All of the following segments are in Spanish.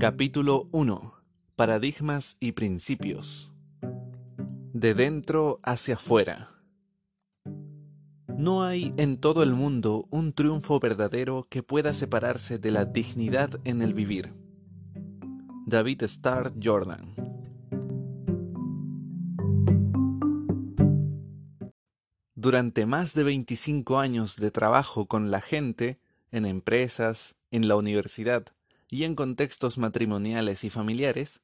Capítulo 1. Paradigmas y principios. De dentro hacia afuera. No hay en todo el mundo un triunfo verdadero que pueda separarse de la dignidad en el vivir. David Starr Jordan. Durante más de 25 años de trabajo con la gente, en empresas, en la universidad y en contextos matrimoniales y familiares,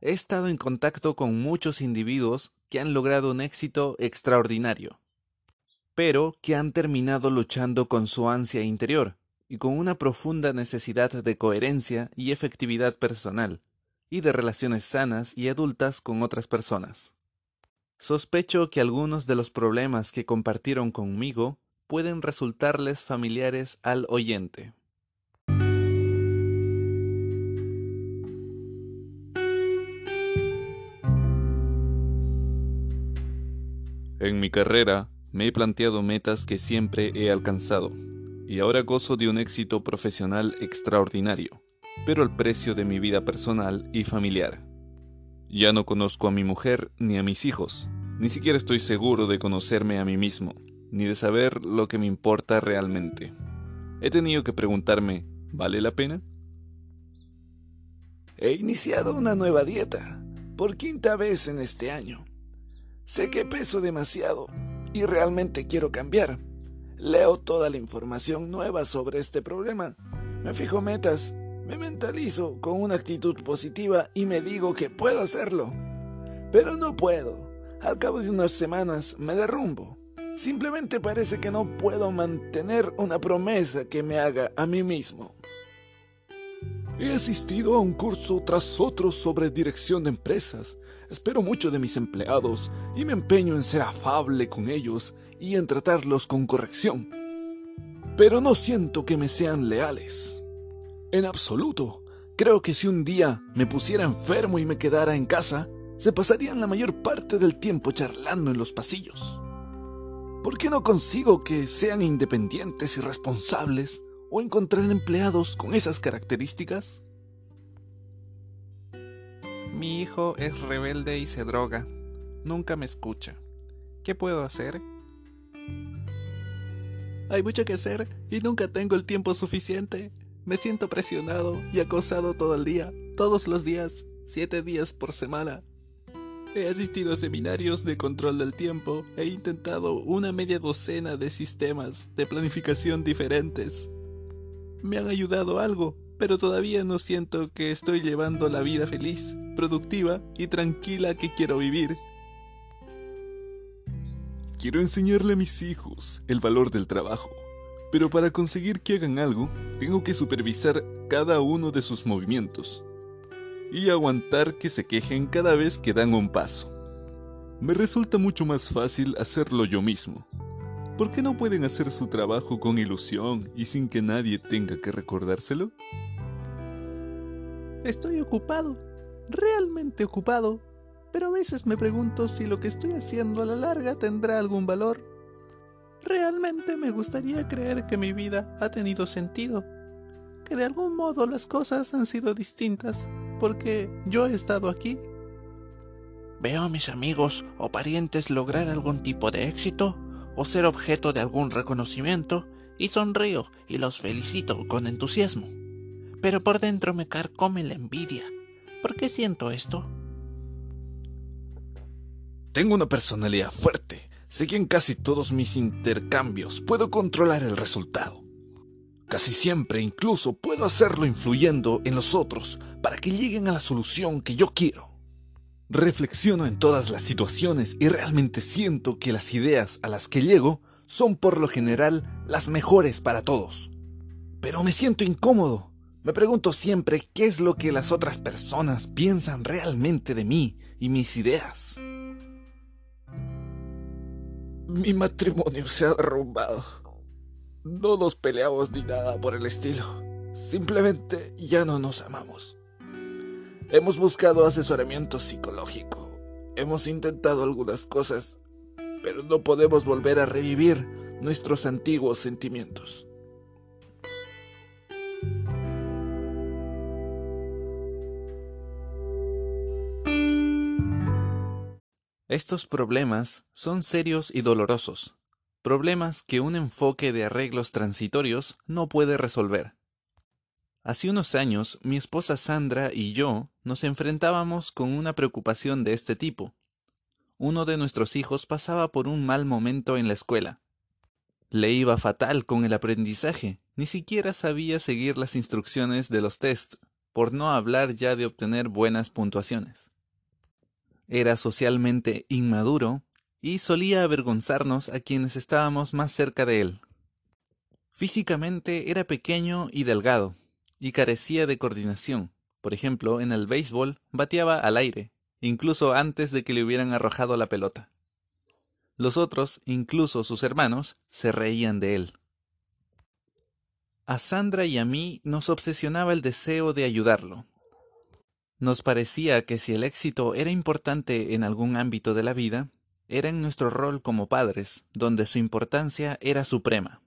he estado en contacto con muchos individuos que han logrado un éxito extraordinario, pero que han terminado luchando con su ansia interior y con una profunda necesidad de coherencia y efectividad personal, y de relaciones sanas y adultas con otras personas. Sospecho que algunos de los problemas que compartieron conmigo pueden resultarles familiares al oyente. En mi carrera me he planteado metas que siempre he alcanzado, y ahora gozo de un éxito profesional extraordinario, pero al precio de mi vida personal y familiar. Ya no conozco a mi mujer ni a mis hijos, ni siquiera estoy seguro de conocerme a mí mismo, ni de saber lo que me importa realmente. He tenido que preguntarme, ¿vale la pena? He iniciado una nueva dieta, por quinta vez en este año. Sé que peso demasiado y realmente quiero cambiar. Leo toda la información nueva sobre este problema. Me fijo metas, me mentalizo con una actitud positiva y me digo que puedo hacerlo. Pero no puedo. Al cabo de unas semanas me derrumbo. Simplemente parece que no puedo mantener una promesa que me haga a mí mismo. He asistido a un curso tras otro sobre dirección de empresas. Espero mucho de mis empleados y me empeño en ser afable con ellos y en tratarlos con corrección. Pero no siento que me sean leales. En absoluto. Creo que si un día me pusiera enfermo y me quedara en casa, se pasarían la mayor parte del tiempo charlando en los pasillos. ¿Por qué no consigo que sean independientes y responsables o encontrar empleados con esas características? Mi hijo es rebelde y se droga. Nunca me escucha. ¿Qué puedo hacer? Hay mucho que hacer y nunca tengo el tiempo suficiente. Me siento presionado y acosado todo el día, todos los días, siete días por semana. He asistido a seminarios de control del tiempo, he intentado una media docena de sistemas de planificación diferentes, me han ayudado algo, pero todavía no siento que estoy llevando la vida feliz, productiva y tranquila que quiero vivir. Quiero enseñarle a mis hijos el valor del trabajo, pero para conseguir que hagan algo, tengo que supervisar cada uno de sus movimientos y aguantar que se quejen cada vez que dan un paso. Me resulta mucho más fácil hacerlo yo mismo, ¿Por qué no pueden hacer su trabajo con ilusión y sin que nadie tenga que recordárselo? Estoy ocupado, realmente ocupado, pero a veces me pregunto si lo que estoy haciendo a la larga tendrá algún valor. Realmente me gustaría creer que mi vida ha tenido sentido, que de algún modo las cosas han sido distintas, porque yo he estado aquí. Veo a mis amigos o parientes lograr algún tipo de éxito o ser objeto de algún reconocimiento y sonrío y los felicito con entusiasmo. Pero por dentro me carcome la envidia. ¿Por qué siento esto? Tengo una personalidad fuerte. Sé que en casi todos mis intercambios puedo controlar el resultado. Casi siempre incluso puedo hacerlo influyendo en los otros para que lleguen a la solución que yo quiero. Reflexiono en todas las situaciones y realmente siento que las ideas a las que llego son por lo general las mejores para todos. Pero me siento incómodo. Me pregunto siempre qué es lo que las otras personas piensan realmente de mí y mis ideas. Mi matrimonio se ha derrumbado. No nos peleamos ni nada por el estilo. Simplemente ya no nos amamos. Hemos buscado asesoramiento psicológico. Hemos intentado algunas cosas, pero no podemos volver a revivir nuestros antiguos sentimientos. Estos problemas son serios y dolorosos, problemas que un enfoque de arreglos transitorios no puede resolver. Hace unos años, mi esposa Sandra y yo nos enfrentábamos con una preocupación de este tipo. Uno de nuestros hijos pasaba por un mal momento en la escuela. Le iba fatal con el aprendizaje, ni siquiera sabía seguir las instrucciones de los tests, por no hablar ya de obtener buenas puntuaciones. Era socialmente inmaduro y solía avergonzarnos a quienes estábamos más cerca de él. Físicamente era pequeño y delgado, y carecía de coordinación. Por ejemplo, en el béisbol bateaba al aire, incluso antes de que le hubieran arrojado la pelota. Los otros, incluso sus hermanos, se reían de él. A Sandra y a mí nos obsesionaba el deseo de ayudarlo. Nos parecía que si el éxito era importante en algún ámbito de la vida, era en nuestro rol como padres, donde su importancia era suprema.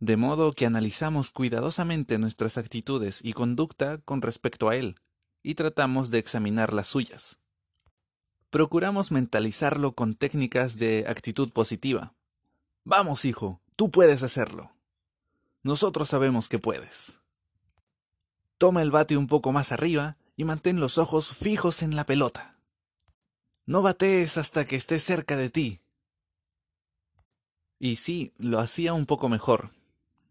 De modo que analizamos cuidadosamente nuestras actitudes y conducta con respecto a él, y tratamos de examinar las suyas procuramos mentalizarlo con técnicas de actitud positiva. Vamos, hijo, tú puedes hacerlo. Nosotros sabemos que puedes. Toma el bate un poco más arriba y mantén los ojos fijos en la pelota. No batees hasta que esté cerca de ti. Y sí, lo hacía un poco mejor.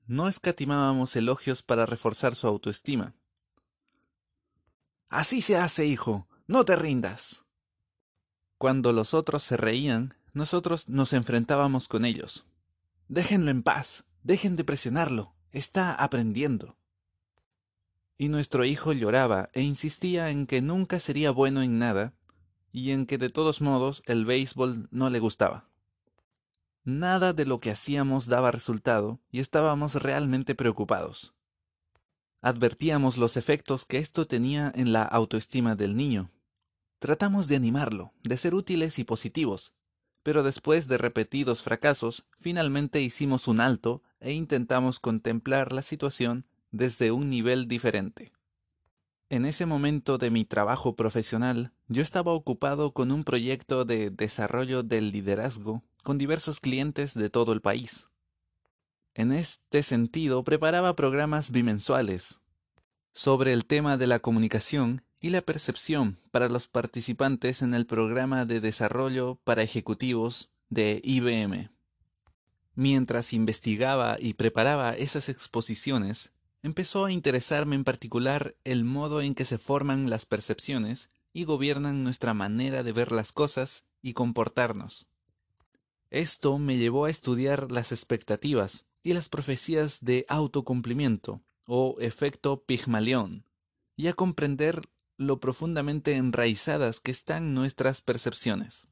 No escatimábamos elogios para reforzar su autoestima. Así se hace, hijo. No te rindas. Cuando los otros se reían, nosotros nos enfrentábamos con ellos. Déjenlo en paz, dejen de presionarlo, está aprendiendo. Y nuestro hijo lloraba e insistía en que nunca sería bueno en nada y en que de todos modos el béisbol no le gustaba. Nada de lo que hacíamos daba resultado y estábamos realmente preocupados. Advertíamos los efectos que esto tenía en la autoestima del niño, Tratamos de animarlo, de ser útiles y positivos, pero después de repetidos fracasos, finalmente hicimos un alto e intentamos contemplar la situación desde un nivel diferente. En ese momento de mi trabajo profesional, yo estaba ocupado con un proyecto de desarrollo del liderazgo con diversos clientes de todo el país. En este sentido, preparaba programas bimensuales sobre el tema de la comunicación y la percepción para los participantes en el programa de desarrollo para ejecutivos de IBM. Mientras investigaba y preparaba esas exposiciones, empezó a interesarme en particular el modo en que se forman las percepciones y gobiernan nuestra manera de ver las cosas y comportarnos. Esto me llevó a estudiar las expectativas y las profecías de autocumplimiento o efecto Pigmalión y a comprender lo profundamente enraizadas que están nuestras percepciones.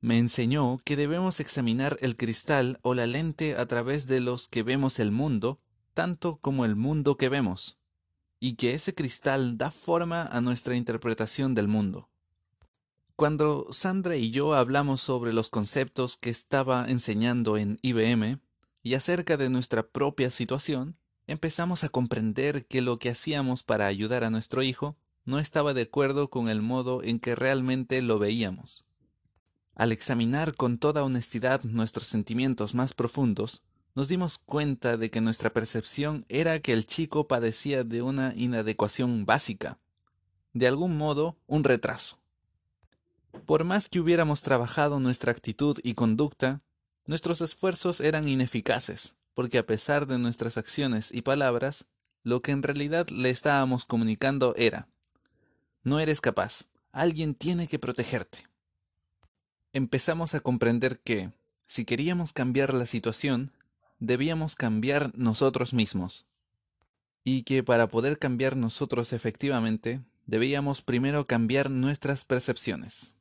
Me enseñó que debemos examinar el cristal o la lente a través de los que vemos el mundo, tanto como el mundo que vemos, y que ese cristal da forma a nuestra interpretación del mundo. Cuando Sandra y yo hablamos sobre los conceptos que estaba enseñando en IBM y acerca de nuestra propia situación, empezamos a comprender que lo que hacíamos para ayudar a nuestro hijo no estaba de acuerdo con el modo en que realmente lo veíamos. Al examinar con toda honestidad nuestros sentimientos más profundos, nos dimos cuenta de que nuestra percepción era que el chico padecía de una inadecuación básica, de algún modo un retraso. Por más que hubiéramos trabajado nuestra actitud y conducta, nuestros esfuerzos eran ineficaces, porque a pesar de nuestras acciones y palabras, lo que en realidad le estábamos comunicando era no eres capaz. Alguien tiene que protegerte. Empezamos a comprender que, si queríamos cambiar la situación, debíamos cambiar nosotros mismos. Y que para poder cambiar nosotros efectivamente, debíamos primero cambiar nuestras percepciones.